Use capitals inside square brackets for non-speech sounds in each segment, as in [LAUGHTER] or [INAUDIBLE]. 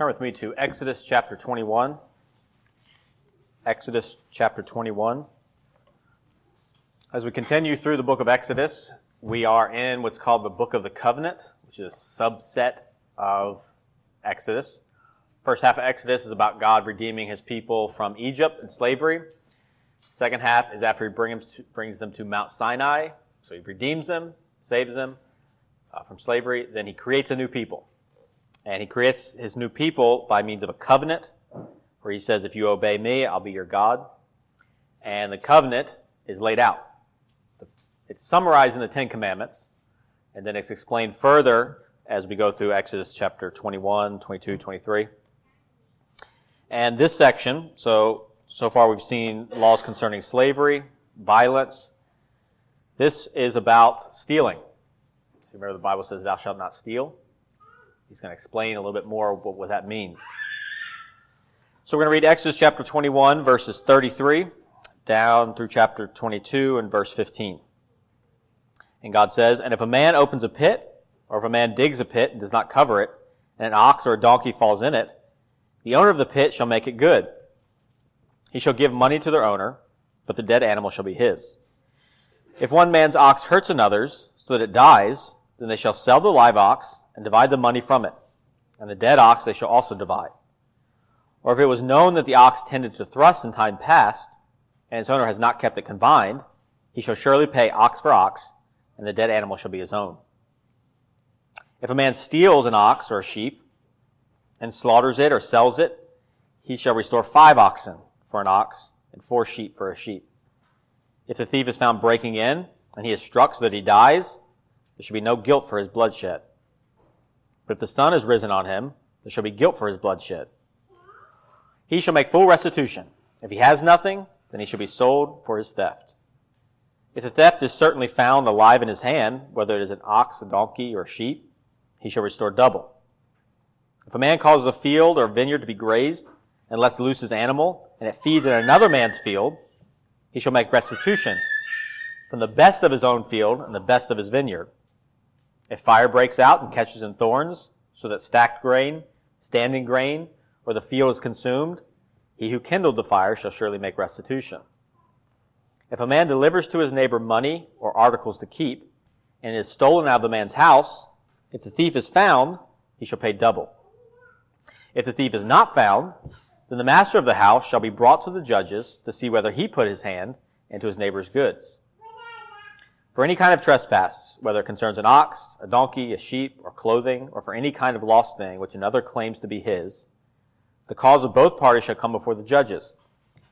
Turn with me to Exodus chapter 21. Exodus chapter 21. As we continue through the book of Exodus, we are in what's called the book of the covenant, which is a subset of Exodus. First half of Exodus is about God redeeming his people from Egypt and slavery. Second half is after he brings, them to Mount Sinai. So he redeems them, saves them uh, from slavery. Then he creates a new people. And he creates his new people by means of a covenant, where he says, If you obey me, I'll be your God. And the covenant is laid out. It's summarized in the Ten Commandments, and then it's explained further as we go through Exodus chapter 21, 22, 23. And this section, so so far we've seen laws concerning slavery, violence. This is about stealing. Remember the Bible says, Thou shalt not steal. He's going to explain a little bit more what, what that means. So we're going to read Exodus chapter 21, verses 33 down through chapter 22 and verse 15. And God says, And if a man opens a pit, or if a man digs a pit and does not cover it, and an ox or a donkey falls in it, the owner of the pit shall make it good. He shall give money to their owner, but the dead animal shall be his. If one man's ox hurts another's, so that it dies, then they shall sell the live ox and divide the money from it. And the dead ox they shall also divide. Or if it was known that the ox tended to thrust in time past, and its owner has not kept it confined, he shall surely pay ox for ox, and the dead animal shall be his own. If a man steals an ox or a sheep, and slaughters it or sells it, he shall restore five oxen for an ox, and four sheep for a sheep. If the thief is found breaking in, and he is struck so that he dies, there shall be no guilt for his bloodshed. But if the sun is risen on him, there shall be guilt for his bloodshed. He shall make full restitution. If he has nothing, then he shall be sold for his theft. If the theft is certainly found alive in his hand, whether it is an ox, a donkey, or a sheep, he shall restore double. If a man causes a field or a vineyard to be grazed and lets loose his animal, and it feeds in another man's field, he shall make restitution from the best of his own field and the best of his vineyard. If fire breaks out and catches in thorns, so that stacked grain, standing grain, or the field is consumed, he who kindled the fire shall surely make restitution. If a man delivers to his neighbor money or articles to keep, and is stolen out of the man's house, if the thief is found, he shall pay double. If the thief is not found, then the master of the house shall be brought to the judges to see whether he put his hand into his neighbor's goods. For any kind of trespass, whether it concerns an ox, a donkey, a sheep, or clothing, or for any kind of lost thing which another claims to be his, the cause of both parties shall come before the judges,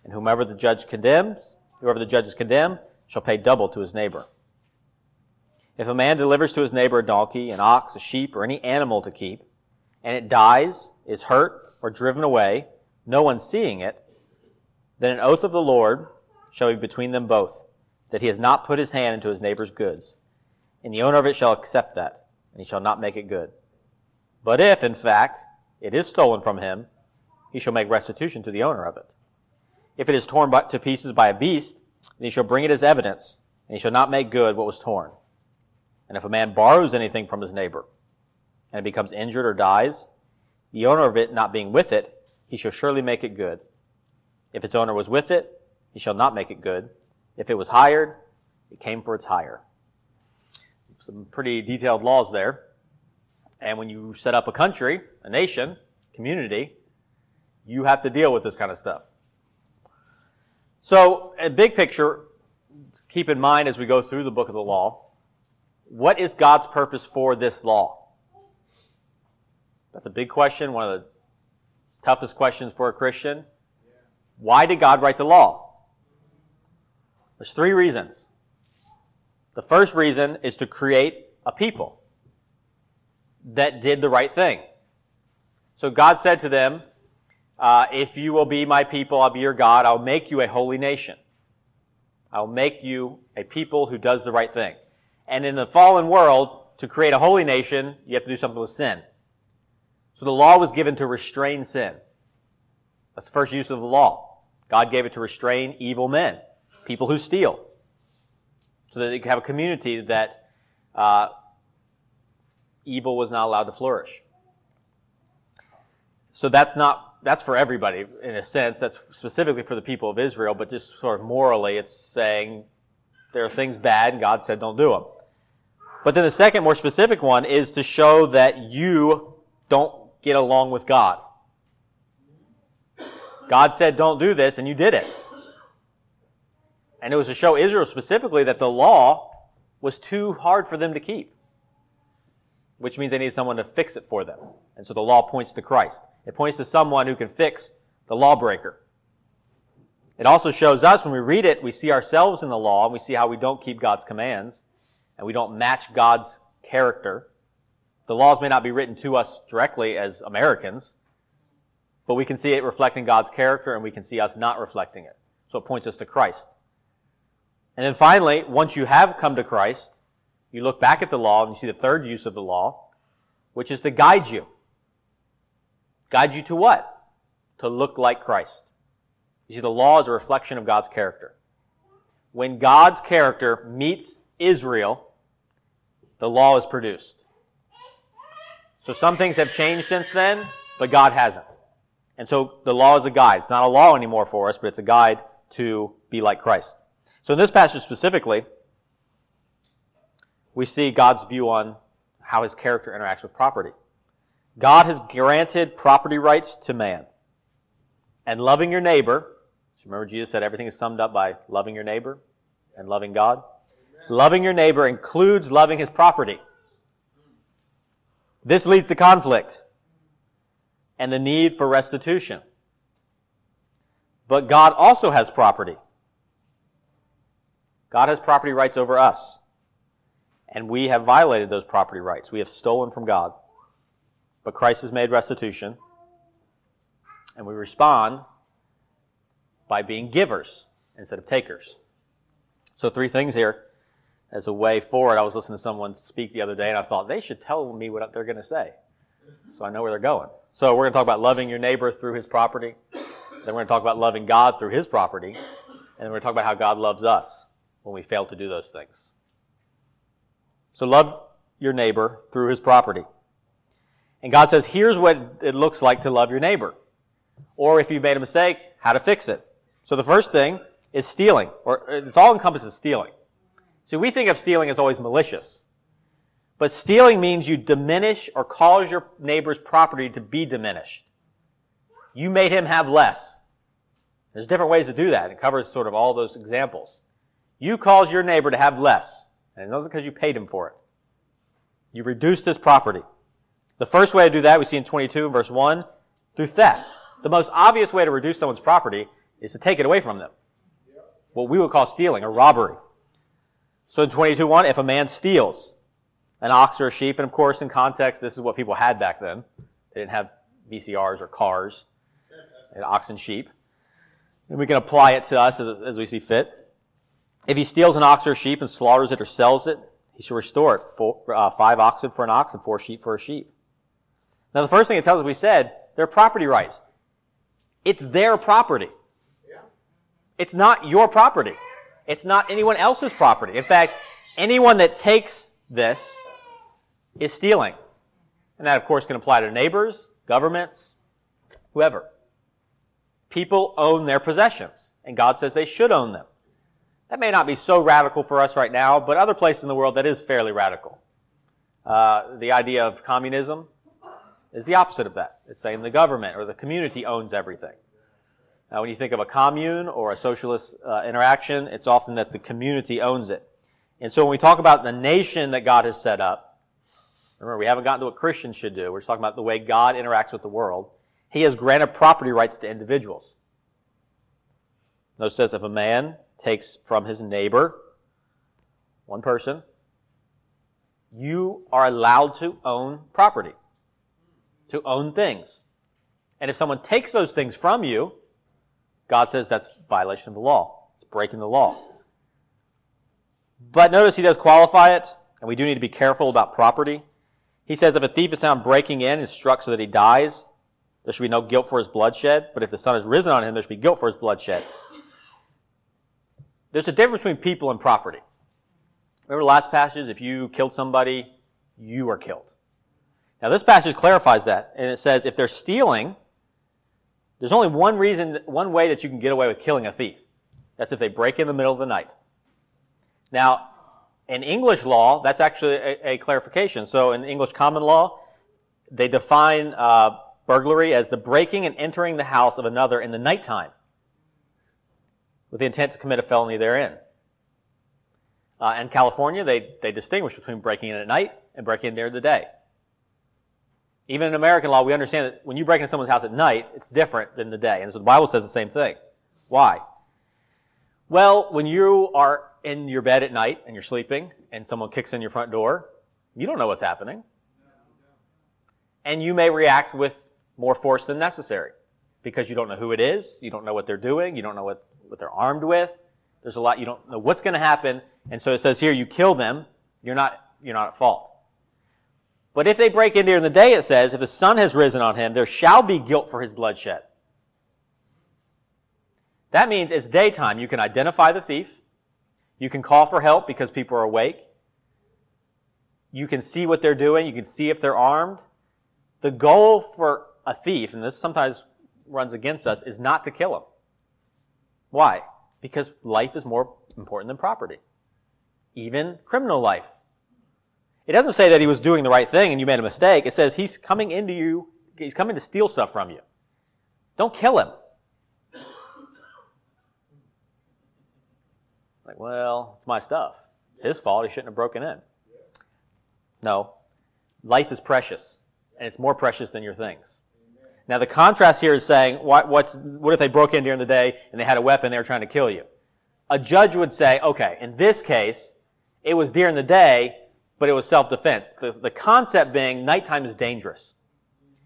and whomever the judge condemns, whoever the judges condemn, shall pay double to his neighbor. If a man delivers to his neighbor a donkey, an ox, a sheep, or any animal to keep, and it dies, is hurt, or driven away, no one seeing it, then an oath of the Lord shall be between them both that he has not put his hand into his neighbor's goods. And the owner of it shall accept that, and he shall not make it good. But if, in fact, it is stolen from him, he shall make restitution to the owner of it. If it is torn to pieces by a beast, then he shall bring it as evidence, and he shall not make good what was torn. And if a man borrows anything from his neighbor, and it becomes injured or dies, the owner of it not being with it, he shall surely make it good. If its owner was with it, he shall not make it good. If it was hired, it came for its hire. Some pretty detailed laws there. And when you set up a country, a nation, community, you have to deal with this kind of stuff. So, a big picture, keep in mind as we go through the book of the law, what is God's purpose for this law? That's a big question, one of the toughest questions for a Christian. Why did God write the law? There's three reasons. The first reason is to create a people that did the right thing. So God said to them, uh, If you will be my people, I'll be your God. I'll make you a holy nation. I'll make you a people who does the right thing. And in the fallen world, to create a holy nation, you have to do something with sin. So the law was given to restrain sin. That's the first use of the law. God gave it to restrain evil men people who steal, so that they could have a community that uh, evil was not allowed to flourish. So that's not, that's for everybody in a sense. That's specifically for the people of Israel, but just sort of morally, it's saying there are things bad and God said don't do them. But then the second more specific one is to show that you don't get along with God. God said don't do this and you did it. And it was to show Israel specifically that the law was too hard for them to keep, which means they need someone to fix it for them. And so the law points to Christ. It points to someone who can fix the lawbreaker. It also shows us when we read it, we see ourselves in the law and we see how we don't keep God's commands and we don't match God's character. The laws may not be written to us directly as Americans, but we can see it reflecting God's character and we can see us not reflecting it. So it points us to Christ. And then finally, once you have come to Christ, you look back at the law and you see the third use of the law, which is to guide you. Guide you to what? To look like Christ. You see, the law is a reflection of God's character. When God's character meets Israel, the law is produced. So some things have changed since then, but God hasn't. And so the law is a guide. It's not a law anymore for us, but it's a guide to be like Christ. So in this passage specifically, we see God's view on how his character interacts with property. God has granted property rights to man. And loving your neighbor, so remember Jesus said everything is summed up by loving your neighbor and loving God. Amen. Loving your neighbor includes loving his property. This leads to conflict and the need for restitution. But God also has property. God has property rights over us. And we have violated those property rights. We have stolen from God. But Christ has made restitution. And we respond by being givers instead of takers. So, three things here as a way forward. I was listening to someone speak the other day, and I thought they should tell me what they're going to say. So I know where they're going. So, we're going to talk about loving your neighbor through his property. Then, we're going to talk about loving God through his property. And then, we're going to talk about how God loves us when we fail to do those things. So love your neighbor through his property. And God says, here's what it looks like to love your neighbor. Or if you made a mistake, how to fix it. So the first thing is stealing, or it's all encompasses stealing. So we think of stealing as always malicious. But stealing means you diminish or cause your neighbor's property to be diminished. You made him have less. There's different ways to do that. It covers sort of all those examples. You cause your neighbor to have less, and it wasn't because you paid him for it. You reduced his property. The first way to do that, we see in 22 verse 1, through theft. The most obvious way to reduce someone's property is to take it away from them. What we would call stealing or robbery. So in 22.1, if a man steals an ox or a sheep, and of course in context, this is what people had back then. They didn't have VCRs or cars, and ox and sheep. And we can apply it to us as, as we see fit. If he steals an ox or a sheep and slaughters it or sells it, he shall restore it. Four, uh, five oxen for an ox and four sheep for a sheep. Now, the first thing it tells us, we said, they're property rights. It's their property. Yeah. It's not your property. It's not anyone else's property. In fact, anyone that takes this is stealing. And that, of course, can apply to neighbors, governments, whoever. People own their possessions, and God says they should own them. That may not be so radical for us right now, but other places in the world that is fairly radical. Uh, the idea of communism is the opposite of that. It's saying the government or the community owns everything. Now, when you think of a commune or a socialist uh, interaction, it's often that the community owns it. And so when we talk about the nation that God has set up, remember, we haven't gotten to what Christians should do. We're just talking about the way God interacts with the world. He has granted property rights to individuals. Notice says if a man takes from his neighbor, one person, you are allowed to own property, to own things. And if someone takes those things from you, God says that's violation of the law. It's breaking the law. But notice he does qualify it, and we do need to be careful about property. He says if a thief is found breaking in and struck so that he dies, there should be no guilt for his bloodshed. But if the sun has risen on him, there should be guilt for his bloodshed. There's a difference between people and property. Remember the last passage? If you killed somebody, you are killed. Now this passage clarifies that, and it says if they're stealing, There's only one reason, one way that you can get away with killing a thief. That's if they break in the middle of the night. Now, in English law, that's actually a, a clarification. So in English common law, they define uh, burglary as the breaking and entering the house of another in the nighttime with the intent to commit a felony therein. Uh, in California, they, they distinguish between breaking in at night and breaking in during the day. Even in American law, we understand that when you break into someone's house at night, it's different than the day. And so the Bible says the same thing. Why? Well, when you are in your bed at night and you're sleeping and someone kicks in your front door, you don't know what's happening. And you may react with more force than necessary because you don't know who it is, you don't know what they're doing, you don't know what, what they're armed with. There's a lot you don't know what's going to happen. And so it says here, you kill them, you're not, you're not at fault. But if they break in during the day, it says, if the sun has risen on him, there shall be guilt for his bloodshed. That means it's daytime. You can identify the thief. You can call for help because people are awake. You can see what they're doing. You can see if they're armed. The goal for a thief, and this sometimes runs against us, is not to kill him. Why? Because life is more important than property. Even criminal life. It doesn't say that he was doing the right thing and you made a mistake. It says he's coming into you, he's coming to steal stuff from you. Don't kill him. Like, well, it's my stuff. It's his fault. He shouldn't have broken in. No. Life is precious, and it's more precious than your things. Now, the contrast here is saying, what, what's, what if they broke in during the day and they had a weapon, they were trying to kill you? A judge would say, okay, in this case, it was during the day, but it was self-defense. The, the concept being nighttime is dangerous.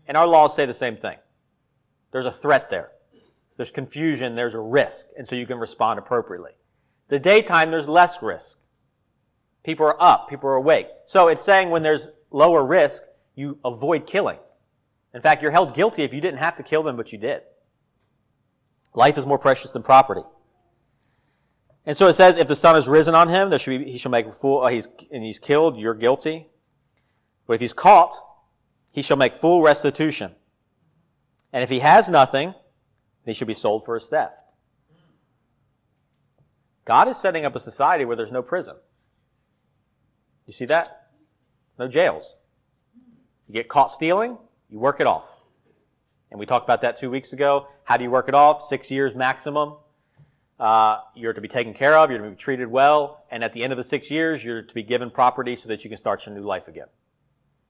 And our laws say the same thing. There's a threat there. There's confusion, there's a risk, and so you can respond appropriately. The daytime, there's less risk. People are up, people are awake. So it's saying when there's lower risk, you avoid killing. In fact, you're held guilty if you didn't have to kill them, but you did. Life is more precious than property. And so it says, if the sun has risen on him, there should be, he shall make a fool, uh, he's, and he's killed, you're guilty. But if he's caught, he shall make full restitution. And if he has nothing, he should be sold for his theft. God is setting up a society where there's no prison. You see that? No jails. You get caught stealing, you work it off. And we talked about that two weeks ago. How do you work it off? Six years maximum. Uh, you're to be taken care of, you're to be treated well, and at the end of the six years, you're to be given property so that you can start your new life again.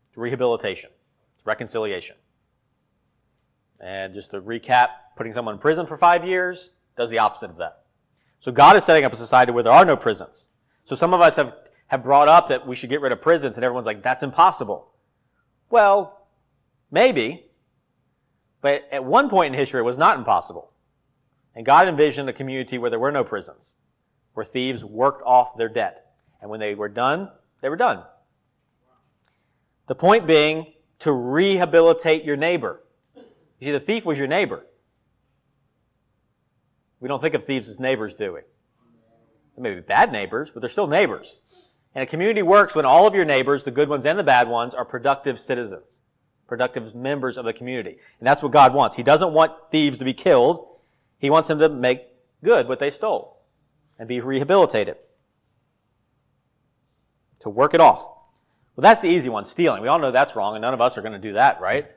It's rehabilitation, it's reconciliation. And just to recap, putting someone in prison for five years does the opposite of that. So God is setting up a society where there are no prisons. So some of us have, have brought up that we should get rid of prisons, and everyone's like, that's impossible. Well, Maybe. But at one point in history, it was not impossible. And God envisioned a community where there were no prisons, where thieves worked off their debt. And when they were done, they were done. The point being to rehabilitate your neighbor. You see, the thief was your neighbor. We don't think of thieves as neighbors, do we? They may be bad neighbors, but they're still neighbors. And a community works when all of your neighbors, the good ones and the bad ones, are productive citizens productive members of the community. And that's what God wants. He doesn't want thieves to be killed. He wants them to make good what they stole and be rehabilitated. To work it off. Well, that's the easy one, stealing. We all know that's wrong, and none of us are going to do that, right? [LAUGHS]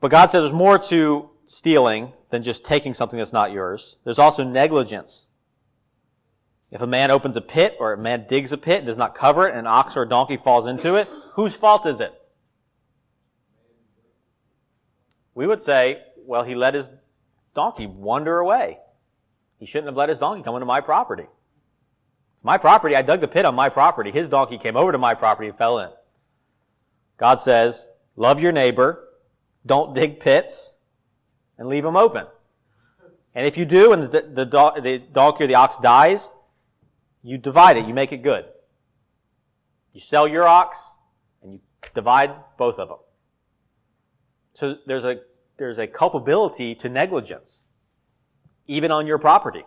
But God says there's more to stealing than just taking something that's not yours. There's also negligence. If a man opens a pit or a man digs a pit and does not cover it and an ox or a donkey falls into it, whose fault is it? We would say, well, he let his donkey wander away. He shouldn't have let his donkey come into my property. It's my property. I dug the pit on my property. His donkey came over to my property and fell in. God says, love your neighbor, don't dig pits, and leave them open. And if you do, and the, the, the donkey or the ox dies, you divide it, you make it good. You sell your ox, and you divide both of them. So there's a, there's a culpability to negligence, even on your property.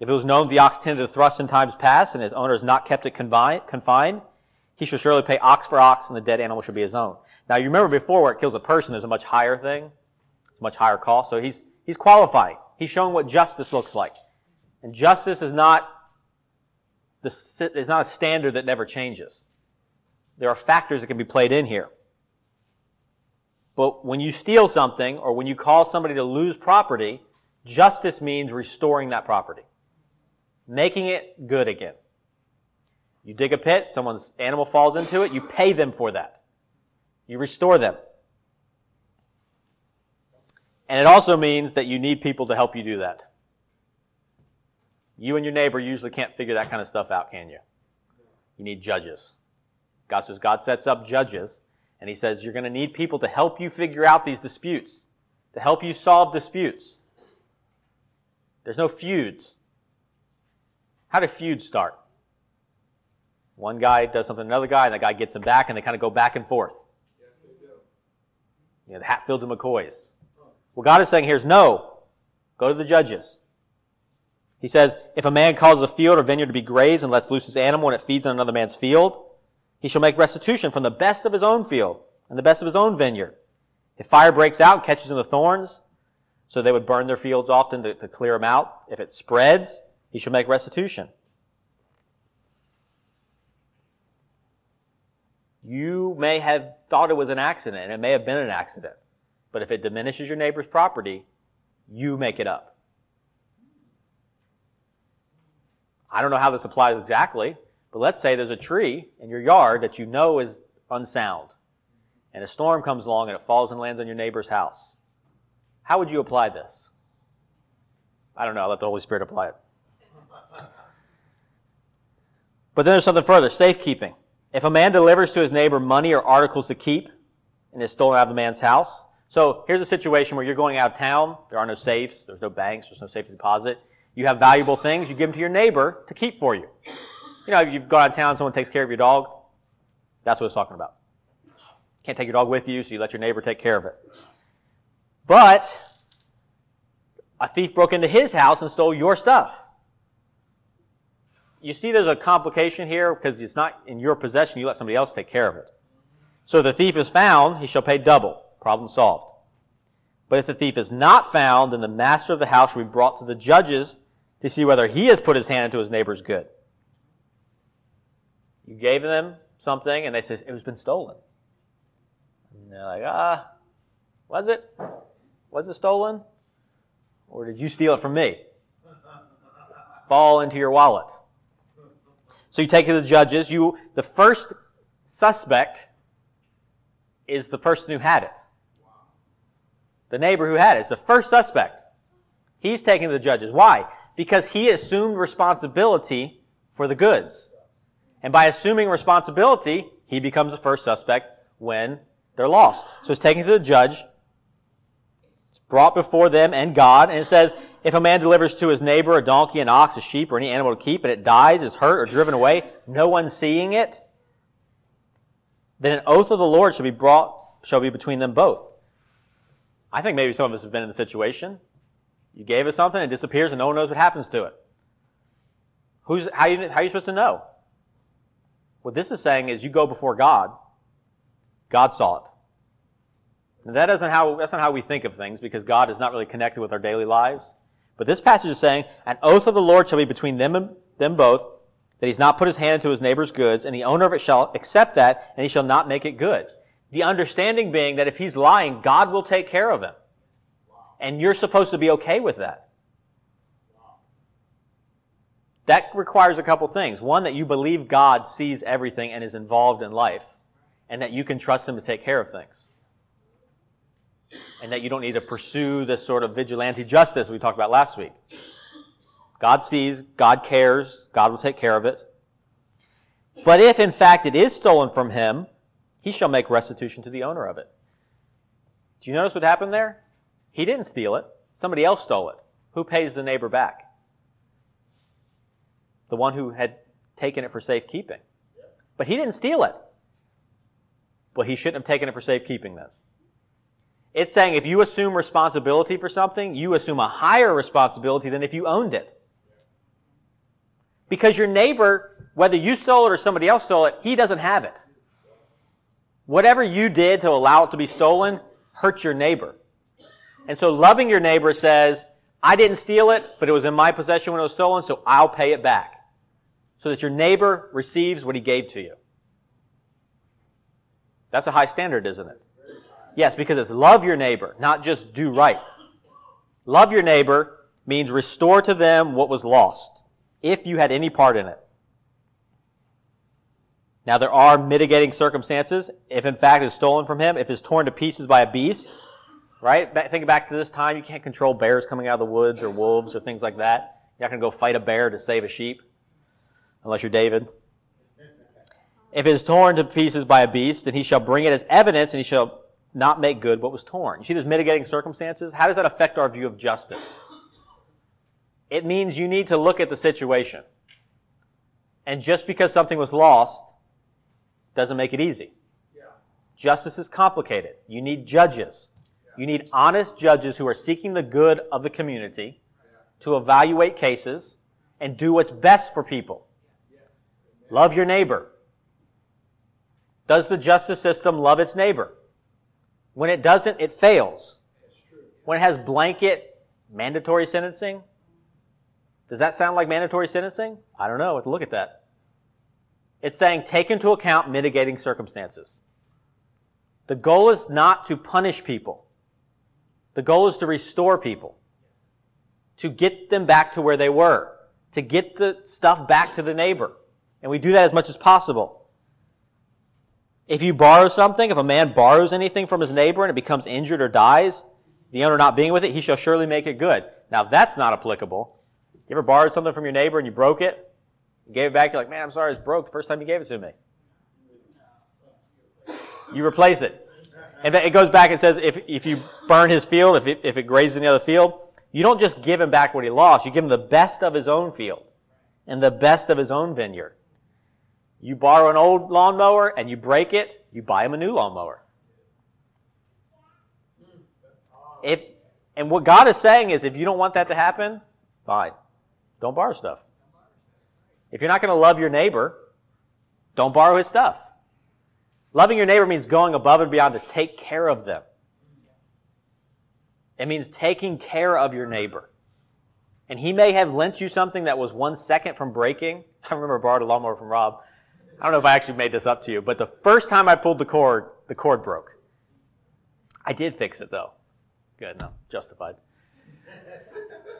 If it was known the ox tended to thrust in times past and his owner has not kept it confined, He should surely pay ox for ox, and the dead animal should be his own. Now you remember before where it kills a person, there's a much higher thing, a much higher cost. So he's he's qualifying. He's showing what justice looks like. And justice is not the, is not a standard that never changes. There are factors that can be played in here. But when you steal something or when you cause somebody to lose property, justice means restoring that property, making it good again. You dig a pit, someone's animal falls into it, you pay them for that. You restore them. And it also means that you need people to help you do that. You and your neighbor usually can't figure that kind of stuff out, can you? You need judges. God says God sets up judges, and He says you're going to need people to help you figure out these disputes, to help you solve disputes. There's no feuds. How do feuds start? One guy does something to another guy, and the guy gets him back, and they kind of go back and forth. You know, the Hatfields and McCoys. What God is saying here is no. Go to the judges. He says, if a man causes a field or vineyard to be grazed and lets loose his animal and it feeds on another man's field, he shall make restitution from the best of his own field and the best of his own vineyard. If fire breaks out catches in the thorns, so they would burn their fields often to, to clear them out. If it spreads, he shall make restitution. You may have thought it was an accident, and it may have been an accident. But if it diminishes your neighbor's property, you make it up. I don't know how this applies exactly, but let's say there's a tree in your yard that you know is unsound, and a storm comes along and it falls and lands on your neighbor's house. How would you apply this? I don't know. I'll let the Holy Spirit apply it. But then there's something further safekeeping. If a man delivers to his neighbor money or articles to keep and is stolen out of the man's house, so here's a situation where you're going out of town, there are no safes, there's no banks, there's no safety deposit. You have valuable things, you give them to your neighbor to keep for you. You know, you've gone out of town, someone takes care of your dog. That's what it's talking about. Can't take your dog with you, so you let your neighbor take care of it. But a thief broke into his house and stole your stuff you see there's a complication here because it's not in your possession. You let somebody else take care of it. So if the thief is found, he shall pay double. Problem solved. But if the thief is not found, then the master of the house shall be brought to the judges to see whether he has put his hand into his neighbor's good. You gave them something and they say it was been stolen. And they're like, ah, was it? Was it stolen? Or did you steal it from me? [LAUGHS] Fall into your wallet. So you take to the judges. You, the first suspect is the person who had it. The neighbor who had it. It's the first suspect. He's taken to the judges. Why? Because he assumed responsibility for the goods. And by assuming responsibility, he becomes the first suspect when they're lost. So it's taken to the judge. It's brought before them and God. And it says, if a man delivers to his neighbor a donkey, an ox, a sheep, or any animal to keep, and it dies, is hurt, or driven away, no one seeing it, then an oath of the Lord shall be brought, shall be between them both. I think maybe some of us have been in the situation. You gave us something, it disappears, and no one knows what happens to it. Who's, how, you, how are you supposed to know? What this is saying is you go before God. God saw it. that isn't how, that's not how we think of things because God is not really connected with our daily lives. But this passage is saying, an oath of the Lord shall be between them and them both, that he's not put his hand into his neighbor's goods, and the owner of it shall accept that, and he shall not make it good. The understanding being that if he's lying, God will take care of him. And you're supposed to be okay with that. That requires a couple things. One, that you believe God sees everything and is involved in life, and that you can trust him to take care of things and that you don't need to pursue this sort of vigilante justice we talked about last week. God sees, God cares, God will take care of it. But if in fact it is stolen from him, he shall make restitution to the owner of it. Do you notice what happened there? He didn't steal it. Somebody else stole it. Who pays the neighbor back? The one who had taken it for safekeeping. But he didn't steal it. Well, he shouldn't have taken it for safekeeping then. It's saying if you assume responsibility for something, you assume a higher responsibility than if you owned it. Because your neighbor, whether you stole it or somebody else stole it, he doesn't have it. Whatever you did to allow it to be stolen hurt your neighbor. And so loving your neighbor says, I didn't steal it, but it was in my possession when it was stolen, so I'll pay it back. So that your neighbor receives what he gave to you. That's a high standard, isn't it? Yes, because it's love your neighbor, not just do right. Love your neighbor means restore to them what was lost, if you had any part in it. Now, there are mitigating circumstances. If in fact it's stolen from him, if it's torn to pieces by a beast, right? Think back to this time, you can't control bears coming out of the woods or wolves or things like that. You're not going to go fight a bear to save a sheep, unless you're David. If it is torn to pieces by a beast, then he shall bring it as evidence and he shall not make good what was torn. You see those mitigating circumstances? How does that affect our view of justice? It means you need to look at the situation. And just because something was lost doesn't make it easy. Yeah. Justice is complicated. You need judges. Yeah. You need honest judges who are seeking the good of the community yeah. to evaluate cases and do what's best for people. Love your neighbor. Does the justice system love its neighbor? When it doesn't, it fails. When it has blanket mandatory sentencing, does that sound like mandatory sentencing? I don't know. Let's look at that. It's saying take into account mitigating circumstances. The goal is not to punish people. The goal is to restore people, to get them back to where they were, to get the stuff back to the neighbor. And we do that as much as possible. If you borrow something, if a man borrows anything from his neighbor and it becomes injured or dies, the owner not being with it, he shall surely make it good. Now, if that's not applicable, you ever borrowed something from your neighbor and you broke it? You gave it back, you're like, man, I'm sorry, it's broke the first time you gave it to me. You replace it. And it goes back and says if, if you burn his field, if it, if it grazes in the other field, you don't just give him back what he lost. You give him the best of his own field and the best of his own vineyard. You borrow an old lawnmower and you break it, you buy him a new lawnmower. If, and what God is saying is if you don't want that to happen, fine. Don't borrow stuff. If you're not going to love your neighbor, don't borrow his stuff. Loving your neighbor means going above and beyond to take care of them. It means taking care of your neighbor. And he may have lent you something that was one second from breaking. [LAUGHS] I remember I borrowed a lawnmower from Rob. I don't know if I actually made this up to you, but the first time I pulled the cord, the cord broke. I did fix it though. Good, no, justified.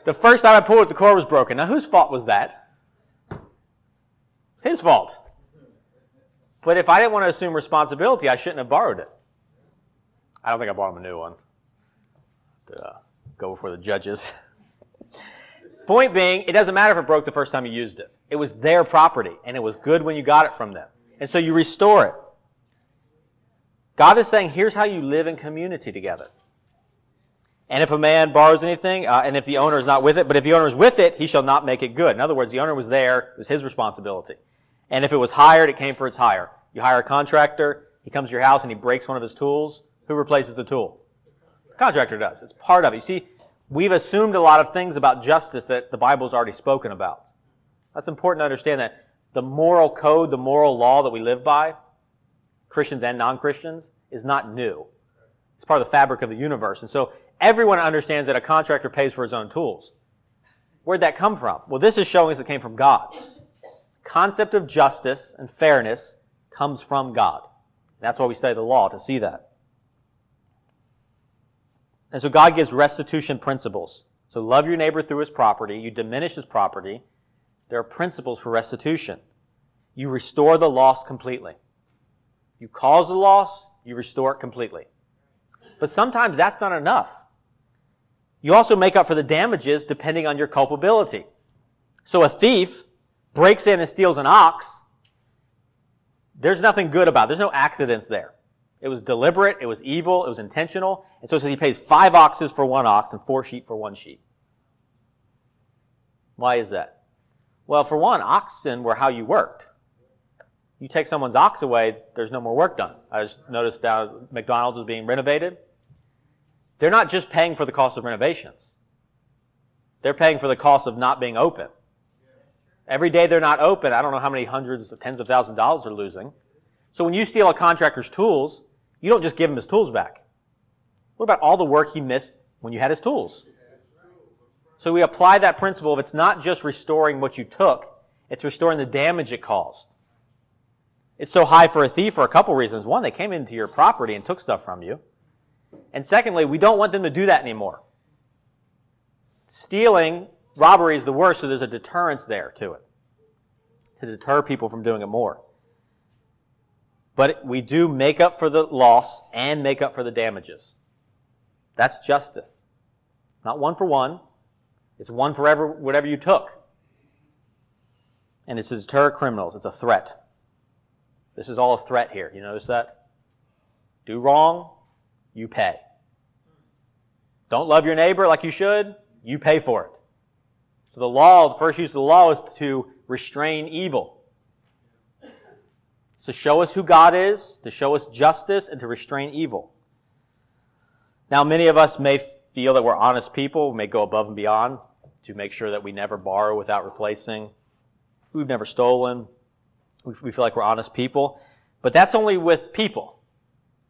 The first time I pulled it, the cord was broken. Now, whose fault was that? It's his fault. But if I didn't want to assume responsibility, I shouldn't have borrowed it. I don't think I bought him a new one. To, uh, go before the judges. [LAUGHS] Point being, it doesn't matter if it broke the first time you used it. It was their property, and it was good when you got it from them. And so you restore it. God is saying, here's how you live in community together. And if a man borrows anything, uh, and if the owner is not with it, but if the owner is with it, he shall not make it good. In other words, the owner was there, it was his responsibility. And if it was hired, it came for its hire. You hire a contractor, he comes to your house and he breaks one of his tools. Who replaces the tool? The contractor does. It's part of it. You see, we've assumed a lot of things about justice that the Bible's already spoken about. That's important to understand that the moral code, the moral law that we live by, Christians and non-Christians, is not new. It's part of the fabric of the universe. And so everyone understands that a contractor pays for his own tools. Where'd that come from? Well, this is showing us it came from God. Concept of justice and fairness comes from God. That's why we study the law, to see that. And so God gives restitution principles. So love your neighbor through his property. You diminish his property. There are principles for restitution. You restore the loss completely. You cause the loss, you restore it completely. But sometimes that's not enough. You also make up for the damages depending on your culpability. So a thief breaks in and steals an ox. There's nothing good about it. There's no accidents there. It was deliberate, it was evil, it was intentional. And so it says he pays five oxes for one ox and four sheep for one sheep. Why is that? Well, for one, oxen were how you worked. You take someone's ox away, there's no more work done. I just noticed that McDonald's was being renovated. They're not just paying for the cost of renovations. They're paying for the cost of not being open. Every day they're not open, I don't know how many hundreds, tens of thousands of dollars they're losing. So when you steal a contractor's tools, you don't just give him his tools back. What about all the work he missed when you had his tools? So we apply that principle of it's not just restoring what you took, it's restoring the damage it caused. It's so high for a thief for a couple reasons. One, they came into your property and took stuff from you. And secondly, we don't want them to do that anymore. Stealing, robbery is the worst, so there's a deterrence there to it to deter people from doing it more. But we do make up for the loss and make up for the damages. That's justice. It's not one for one. It's one for ever, whatever you took. And it's to deter criminals. It's a threat. This is all a threat here. You notice that? Do wrong, you pay. Don't love your neighbor like you should, you pay for it. So the law, the first use of the law is to restrain evil. To show us who God is, to show us justice, and to restrain evil. Now, many of us may feel that we're honest people, we may go above and beyond to make sure that we never borrow without replacing. We've never stolen. We feel like we're honest people. But that's only with people.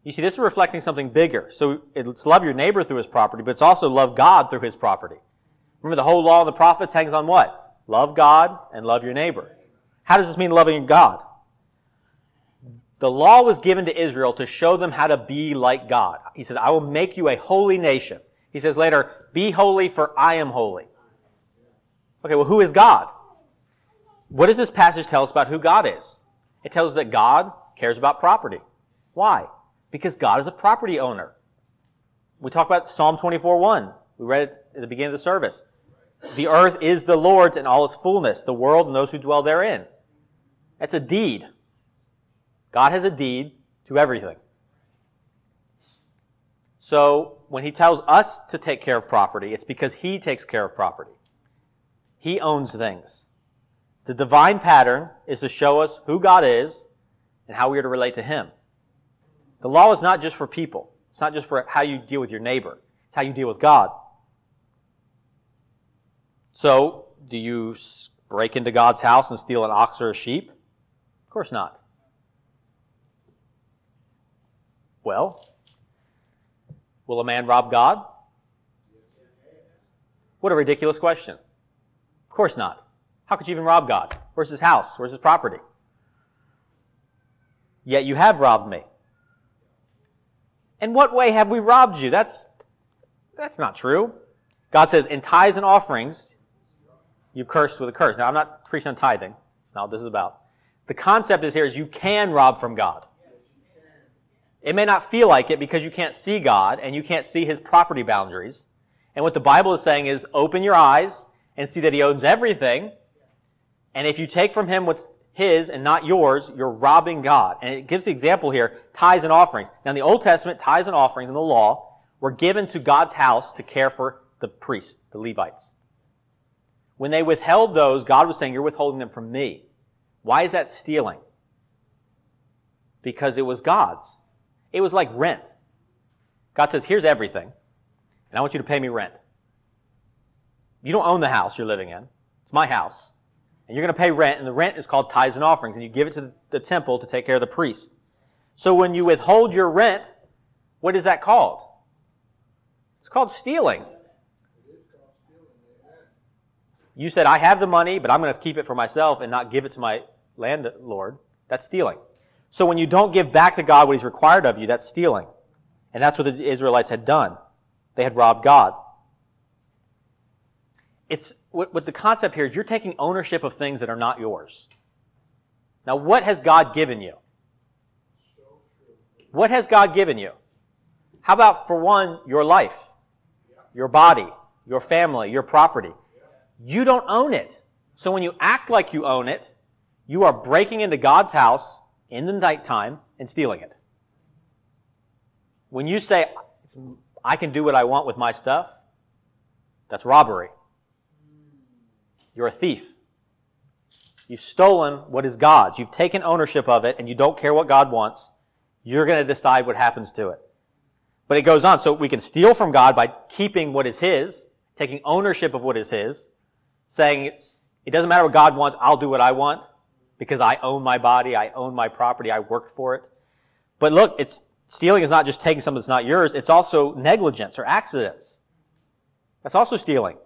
You see, this is reflecting something bigger. So it's love your neighbor through his property, but it's also love God through his property. Remember, the whole law of the prophets hangs on what? Love God and love your neighbor. How does this mean loving God? The law was given to Israel to show them how to be like God. He says, I will make you a holy nation. He says later, be holy for I am holy. Okay, well, who is God? What does this passage tell us about who God is? It tells us that God cares about property. Why? Because God is a property owner. We talk about Psalm 24 1. We read it at the beginning of the service. The earth is the Lord's and all its fullness, the world and those who dwell therein. That's a deed. God has a deed to everything. So when he tells us to take care of property, it's because he takes care of property. He owns things. The divine pattern is to show us who God is and how we are to relate to him. The law is not just for people. It's not just for how you deal with your neighbor. It's how you deal with God. So, do you break into God's house and steal an ox or a sheep? Of course not. Well, will a man rob God? What a ridiculous question. Of course not. How could you even rob God? Where's his house? Where's his property? Yet you have robbed me. In what way have we robbed you? That's, that's not true. God says, in tithes and offerings, you've cursed with a curse. Now, I'm not preaching on tithing. It's not what this is about. The concept is here is you can rob from God. It may not feel like it because you can't see God and you can't see His property boundaries. And what the Bible is saying is open your eyes and see that He owns everything. And if you take from Him what's His and not yours, you're robbing God. And it gives the example here, tithes and offerings. Now in the Old Testament, tithes and offerings in the law were given to God's house to care for the priests, the Levites. When they withheld those, God was saying, You're withholding them from me. Why is that stealing? Because it was God's. It was like rent. God says, Here's everything, and I want you to pay me rent. You don't own the house you're living in, it's my house. And you're going to pay rent, and the rent is called tithes and offerings, and you give it to the temple to take care of the priest. So when you withhold your rent, what is that called? It's called stealing. You said, I have the money, but I'm going to keep it for myself and not give it to my landlord. That's stealing. So when you don't give back to God what He's required of you, that's stealing. And that's what the Israelites had done. They had robbed God. It's what, what the concept here is you're taking ownership of things that are not yours. Now, what has God given you? What has God given you? How about, for one, your life, your body, your family, your property? You don't own it. So when you act like you own it, you are breaking into God's house in the nighttime and stealing it. When you say, I can do what I want with my stuff, that's robbery. You're a thief. You've stolen what is God's. You've taken ownership of it and you don't care what God wants. You're going to decide what happens to it. But it goes on. So we can steal from God by keeping what is His, taking ownership of what is His, saying, It doesn't matter what God wants, I'll do what I want because I own my body, I own my property, I worked for it. But look, it's stealing is not just taking something that's not yours, it's also negligence or accidents. That's also stealing.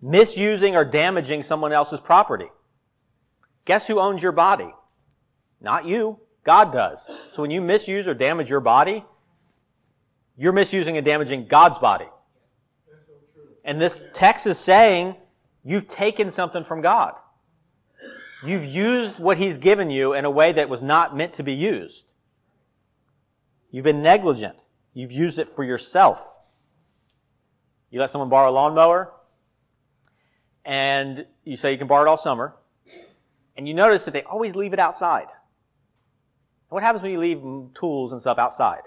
Misusing or damaging someone else's property. Guess who owns your body? Not you. God does. So when you misuse or damage your body, you're misusing and damaging God's body. And this text is saying you've taken something from God. You've used what He's given you in a way that was not meant to be used. You've been negligent. You've used it for yourself. You let someone borrow a lawnmower, and you say you can borrow it all summer, and you notice that they always leave it outside. What happens when you leave tools and stuff outside?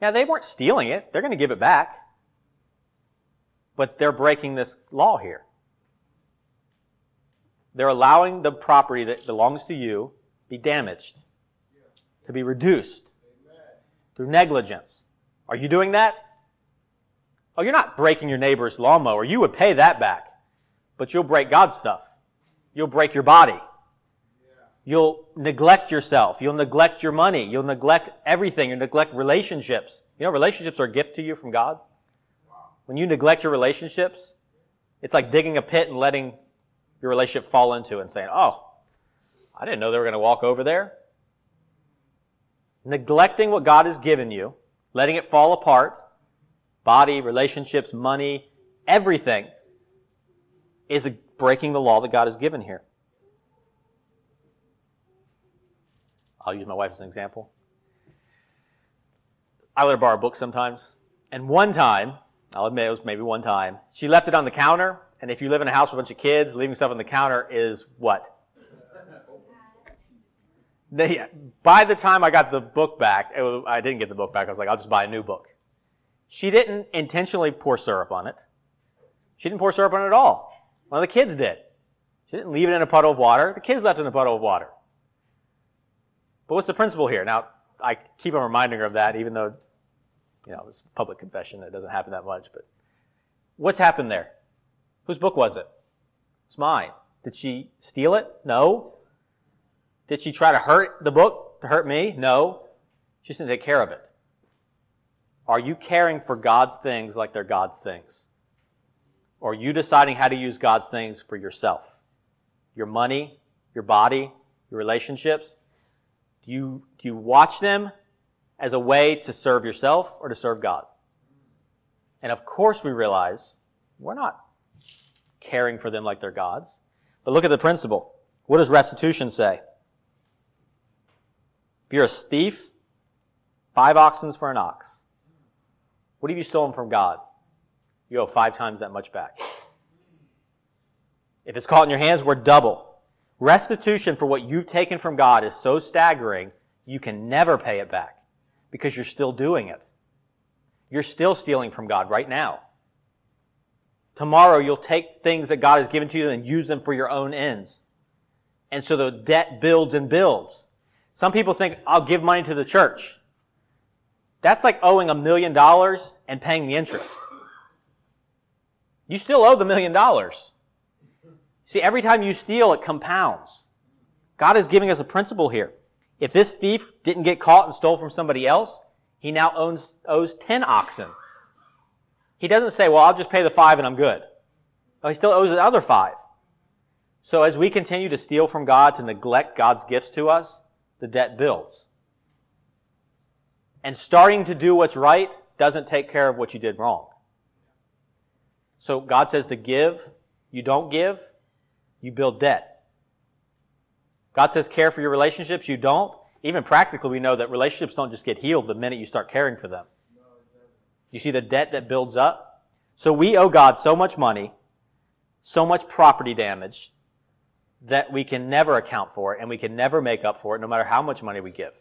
Now, they weren't stealing it. They're going to give it back. But they're breaking this law here. They're allowing the property that belongs to you be damaged, to be reduced through negligence. Are you doing that? Oh, you're not breaking your neighbor's lawnmower. You would pay that back. But you'll break God's stuff. You'll break your body. You'll neglect yourself. You'll neglect your money. You'll neglect everything. You'll neglect relationships. You know, relationships are a gift to you from God. When you neglect your relationships, it's like digging a pit and letting your relationship fall into and saying, oh, I didn't know they were going to walk over there. Neglecting what God has given you, letting it fall apart, body, relationships, money, everything, is breaking the law that God has given here. I'll use my wife as an example. I let her borrow books sometimes. And one time, I'll admit it was maybe one time, she left it on the counter. And if you live in a house with a bunch of kids, leaving stuff on the counter is what? They, by the time I got the book back, was, I didn't get the book back. I was like, I'll just buy a new book. She didn't intentionally pour syrup on it. She didn't pour syrup on it at all. One of the kids did. She didn't leave it in a puddle of water. The kids left it in a puddle of water. But what's the principle here? Now, I keep on reminding her of that, even though, you know, it's public confession. It doesn't happen that much. But what's happened there? Whose book was it? It's mine. Did she steal it? No. Did she try to hurt the book, to hurt me? No. She just didn't take care of it. Are you caring for God's things like they're God's things? Or are you deciding how to use God's things for yourself? Your money, your body, your relationships? Do you, do you watch them as a way to serve yourself or to serve God? And of course, we realize we're not caring for them like they're God's. But look at the principle. What does restitution say? If you're a thief, five oxen for an ox. What have you stolen from God? You owe five times that much back. If it's caught in your hands, we're double. Restitution for what you've taken from God is so staggering, you can never pay it back because you're still doing it. You're still stealing from God right now. Tomorrow you'll take things that God has given to you and use them for your own ends. And so the debt builds and builds. Some people think, I'll give money to the church. That's like owing a million dollars and paying the interest. You still owe the million dollars. See, every time you steal, it compounds. God is giving us a principle here. If this thief didn't get caught and stole from somebody else, he now owns, owes 10 oxen. He doesn't say, well, I'll just pay the five and I'm good. No, he still owes the other five. So as we continue to steal from God, to neglect God's gifts to us, the debt builds. And starting to do what's right doesn't take care of what you did wrong. So God says to give, you don't give, you build debt. God says care for your relationships, you don't. Even practically, we know that relationships don't just get healed the minute you start caring for them. You see the debt that builds up? So we owe God so much money, so much property damage, that we can never account for it and we can never make up for it no matter how much money we give,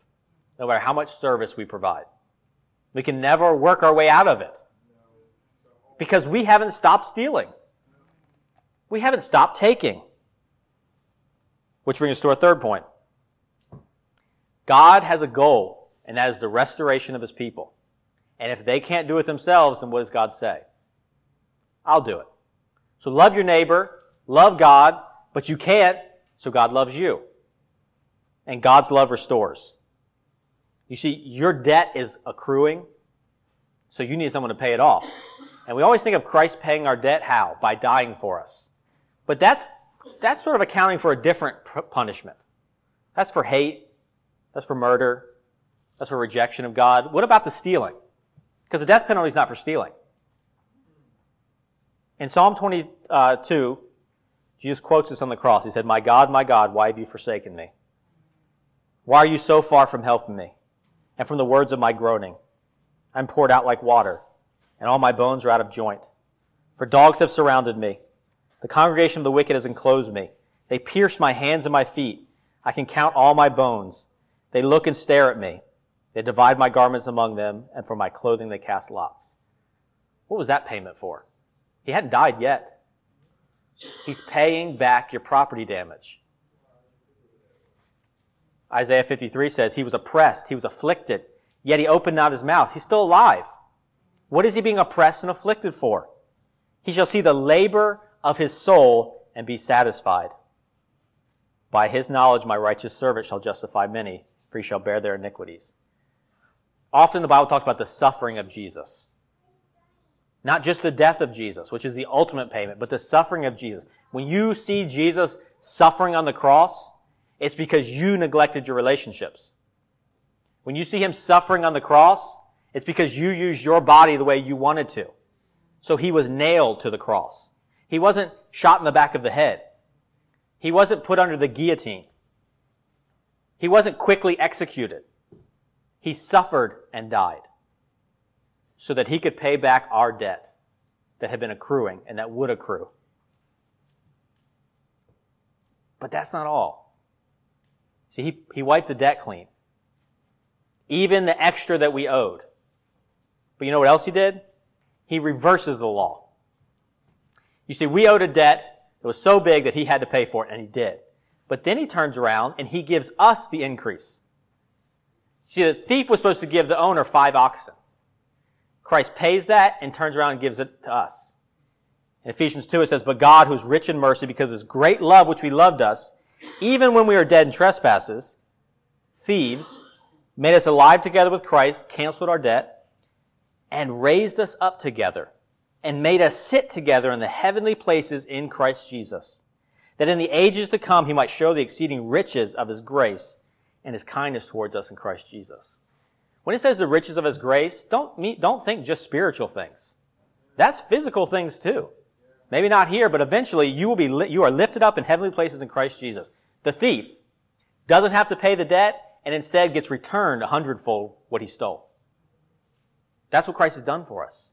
no matter how much service we provide. We can never work our way out of it because we haven't stopped stealing. We haven't stopped taking. Which brings us to our third point. God has a goal, and that is the restoration of his people. And if they can't do it themselves, then what does God say? I'll do it. So love your neighbor, love God, but you can't, so God loves you. And God's love restores. You see, your debt is accruing, so you need someone to pay it off. And we always think of Christ paying our debt how? By dying for us. But that's, that's sort of accounting for a different punishment. That's for hate. That's for murder. That's for rejection of God. What about the stealing? Because the death penalty is not for stealing. In Psalm 22, uh, Jesus quotes this on the cross. He said, My God, my God, why have you forsaken me? Why are you so far from helping me and from the words of my groaning? I'm poured out like water, and all my bones are out of joint. For dogs have surrounded me. The congregation of the wicked has enclosed me. They pierce my hands and my feet. I can count all my bones. They look and stare at me. They divide my garments among them, and for my clothing they cast lots. What was that payment for? He hadn't died yet. He's paying back your property damage. Isaiah 53 says, He was oppressed, he was afflicted, yet he opened not his mouth. He's still alive. What is he being oppressed and afflicted for? He shall see the labor of his soul and be satisfied. By his knowledge, my righteous servant shall justify many, for he shall bear their iniquities. Often the Bible talks about the suffering of Jesus. Not just the death of Jesus, which is the ultimate payment, but the suffering of Jesus. When you see Jesus suffering on the cross, it's because you neglected your relationships. When you see him suffering on the cross, it's because you used your body the way you wanted to. So he was nailed to the cross. He wasn't shot in the back of the head. He wasn't put under the guillotine. He wasn't quickly executed. He suffered and died so that he could pay back our debt that had been accruing and that would accrue. But that's not all. See, he, he wiped the debt clean. Even the extra that we owed. But you know what else he did? He reverses the law. You see, we owed a debt that was so big that he had to pay for it, and he did. But then he turns around and he gives us the increase. See, the thief was supposed to give the owner five oxen. Christ pays that and turns around and gives it to us. In Ephesians 2, it says, But God, who's rich in mercy, because of his great love which he loved us, even when we were dead in trespasses, thieves, made us alive together with Christ, canceled our debt, and raised us up together, and made us sit together in the heavenly places in Christ Jesus, that in the ages to come he might show the exceeding riches of his grace and his kindness towards us in Christ Jesus. When it says the riches of his grace, don't, meet, don't think just spiritual things. That's physical things too. Maybe not here, but eventually you will be, li- you are lifted up in heavenly places in Christ Jesus. The thief doesn't have to pay the debt and instead gets returned a hundredfold what he stole. That's what Christ has done for us.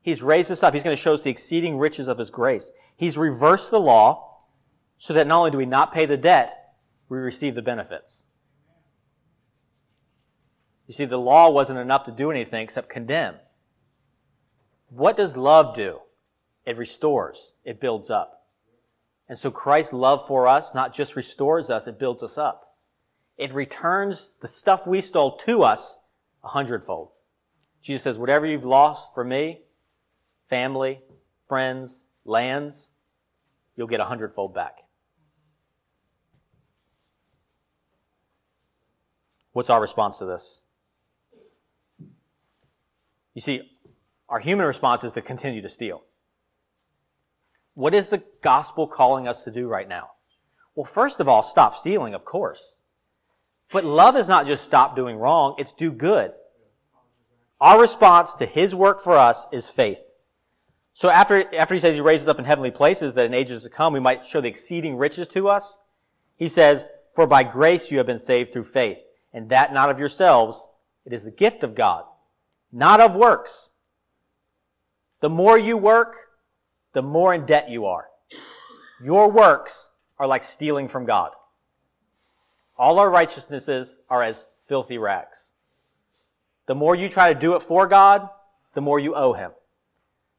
He's raised us up. He's going to show us the exceeding riches of his grace. He's reversed the law so that not only do we not pay the debt, we receive the benefits. You see, the law wasn't enough to do anything except condemn. What does love do? It restores, it builds up. And so Christ's love for us not just restores us, it builds us up. It returns the stuff we stole to us a hundredfold. Jesus says, whatever you've lost for me, family, friends, lands, you'll get a hundredfold back. What's our response to this? You see, our human response is to continue to steal. What is the gospel calling us to do right now? Well, first of all, stop stealing, of course. But love is not just stop doing wrong, it's do good. Our response to his work for us is faith. So after, after he says he raises up in heavenly places that in ages to come we might show the exceeding riches to us, he says, For by grace you have been saved through faith, and that not of yourselves, it is the gift of God not of works. The more you work, the more in debt you are. Your works are like stealing from God. All our righteousnesses are as filthy rags. The more you try to do it for God, the more you owe Him.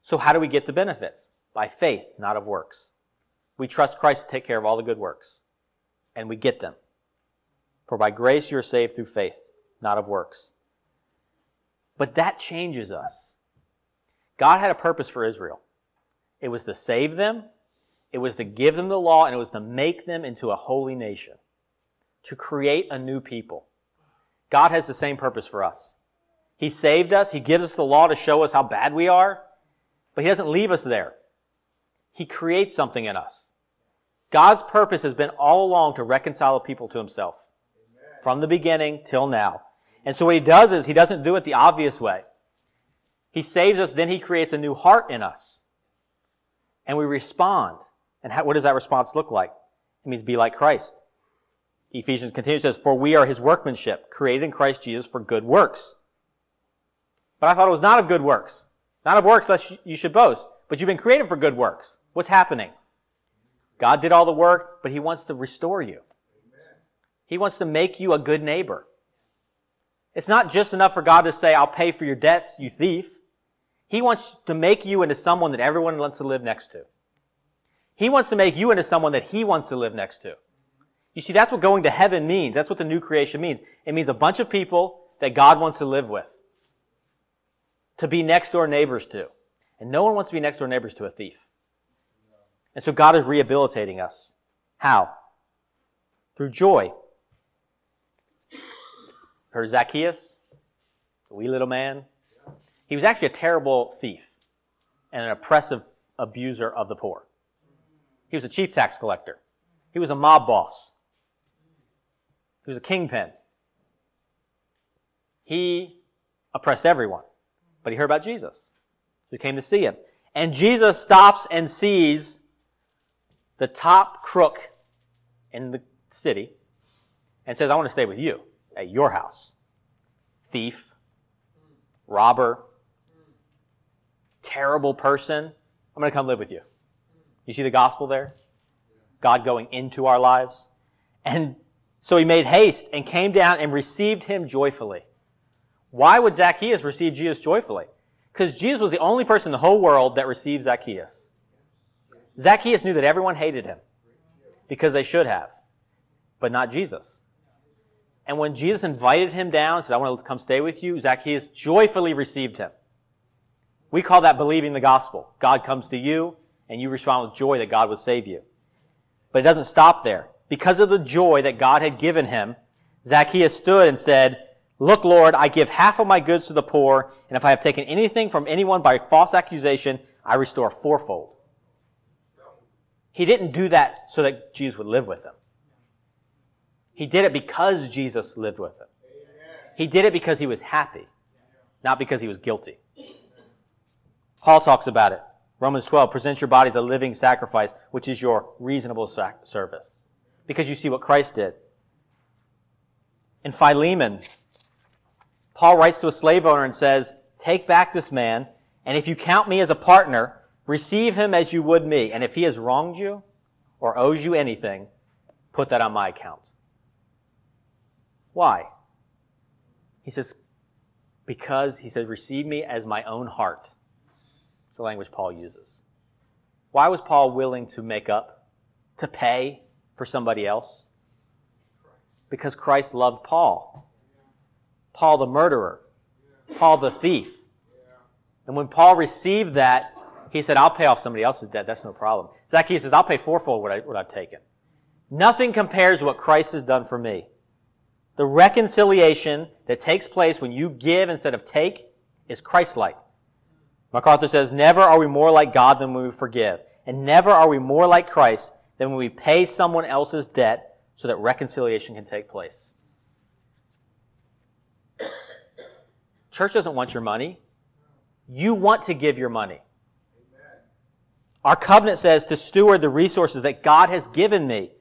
So how do we get the benefits? By faith, not of works. We trust Christ to take care of all the good works. And we get them. For by grace you are saved through faith, not of works. But that changes us. God had a purpose for Israel. It was to save them It was to give them the law and it was to make them into a holy nation, to create a new people. God has the same purpose for us. He saved us. He gives us the law to show us how bad we are, but He doesn't leave us there. He creates something in us. God's purpose has been all along to reconcile people to Himself from the beginning till now. And so what He does is He doesn't do it the obvious way. He saves us, then He creates a new heart in us. And we respond. And how, what does that response look like? It means be like Christ. Ephesians continues, says, For we are his workmanship, created in Christ Jesus for good works. But I thought it was not of good works. Not of works lest you should boast. But you've been created for good works. What's happening? God did all the work, but he wants to restore you. He wants to make you a good neighbor. It's not just enough for God to say, I'll pay for your debts, you thief. He wants to make you into someone that everyone wants to live next to. He wants to make you into someone that he wants to live next to. You see, that's what going to heaven means. That's what the new creation means. It means a bunch of people that God wants to live with, to be next door neighbors to. And no one wants to be next door neighbors to a thief. And so God is rehabilitating us. How? Through joy. Heard Zacchaeus, the wee little man? He was actually a terrible thief and an oppressive abuser of the poor. He was a chief tax collector. He was a mob boss. He was a kingpin. He oppressed everyone, but he heard about Jesus. He came to see him. And Jesus stops and sees the top crook in the city and says, I want to stay with you at your house. Thief, robber, terrible person. I'm going to come live with you. You see the gospel there? God going into our lives. And so he made haste and came down and received him joyfully. Why would Zacchaeus receive Jesus joyfully? Because Jesus was the only person in the whole world that received Zacchaeus. Zacchaeus knew that everyone hated him because they should have, but not Jesus. And when Jesus invited him down, said, I want to come stay with you, Zacchaeus joyfully received him. We call that believing the gospel. God comes to you and you respond with joy that God would save you. But it doesn't stop there because of the joy that God had given him, Zacchaeus stood and said, Look, Lord, I give half of my goods to the poor, and if I have taken anything from anyone by false accusation, I restore fourfold. He didn't do that so that Jesus would live with him. He did it because Jesus lived with him. He did it because he was happy, not because he was guilty. Paul talks about it. Romans 12, present your bodies a living sacrifice, which is your reasonable service because you see what Christ did. In Philemon, Paul writes to a slave owner and says, Take back this man, and if you count me as a partner, receive him as you would me. And if he has wronged you or owes you anything, put that on my account. Why? He says, Because, he said, receive me as my own heart. It's the language Paul uses. Why was Paul willing to make up, to pay, for somebody else? Because Christ loved Paul. Paul the murderer. Paul the thief. And when Paul received that, he said, I'll pay off somebody else's debt. That's no problem. Zacchaeus says, I'll pay fourfold what, I, what I've taken. Nothing compares what Christ has done for me. The reconciliation that takes place when you give instead of take is Christ-like. MacArthur says, never are we more like God than when we forgive. And never are we more like Christ than when we pay someone else's debt so that reconciliation can take place. Church doesn't want your money. You want to give your money. Our covenant says to steward the resources that God has given me,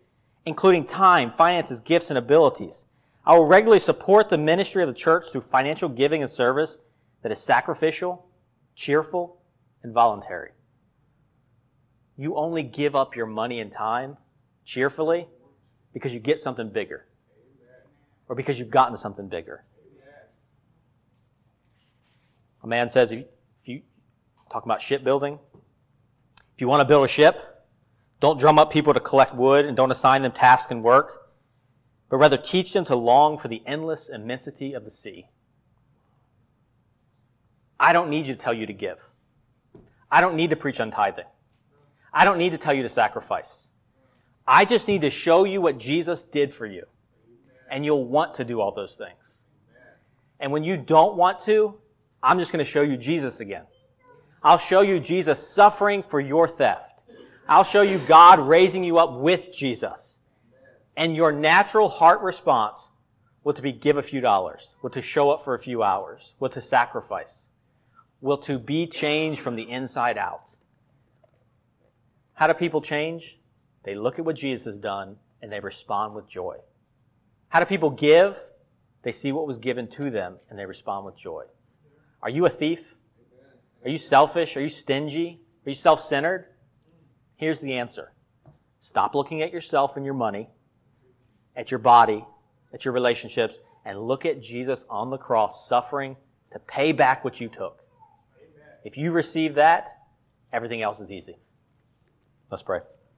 including time, finances, gifts, and abilities. I will regularly support the ministry of the church through financial giving and service that is sacrificial, cheerful, and voluntary you only give up your money and time cheerfully because you get something bigger or because you've gotten something bigger. A man says, if you talk about shipbuilding, if you want to build a ship, don't drum up people to collect wood and don't assign them tasks and work, but rather teach them to long for the endless immensity of the sea. I don't need you to tell you to give. I don't need to preach on tithing. I don't need to tell you to sacrifice. I just need to show you what Jesus did for you. And you'll want to do all those things. And when you don't want to, I'm just going to show you Jesus again. I'll show you Jesus suffering for your theft. I'll show you God raising you up with Jesus. And your natural heart response will to be give a few dollars, will to show up for a few hours, will to sacrifice, will to be changed from the inside out. How do people change? They look at what Jesus has done and they respond with joy. How do people give? They see what was given to them and they respond with joy. Are you a thief? Are you selfish? Are you stingy? Are you self centered? Here's the answer stop looking at yourself and your money, at your body, at your relationships, and look at Jesus on the cross suffering to pay back what you took. If you receive that, everything else is easy. Let's pray.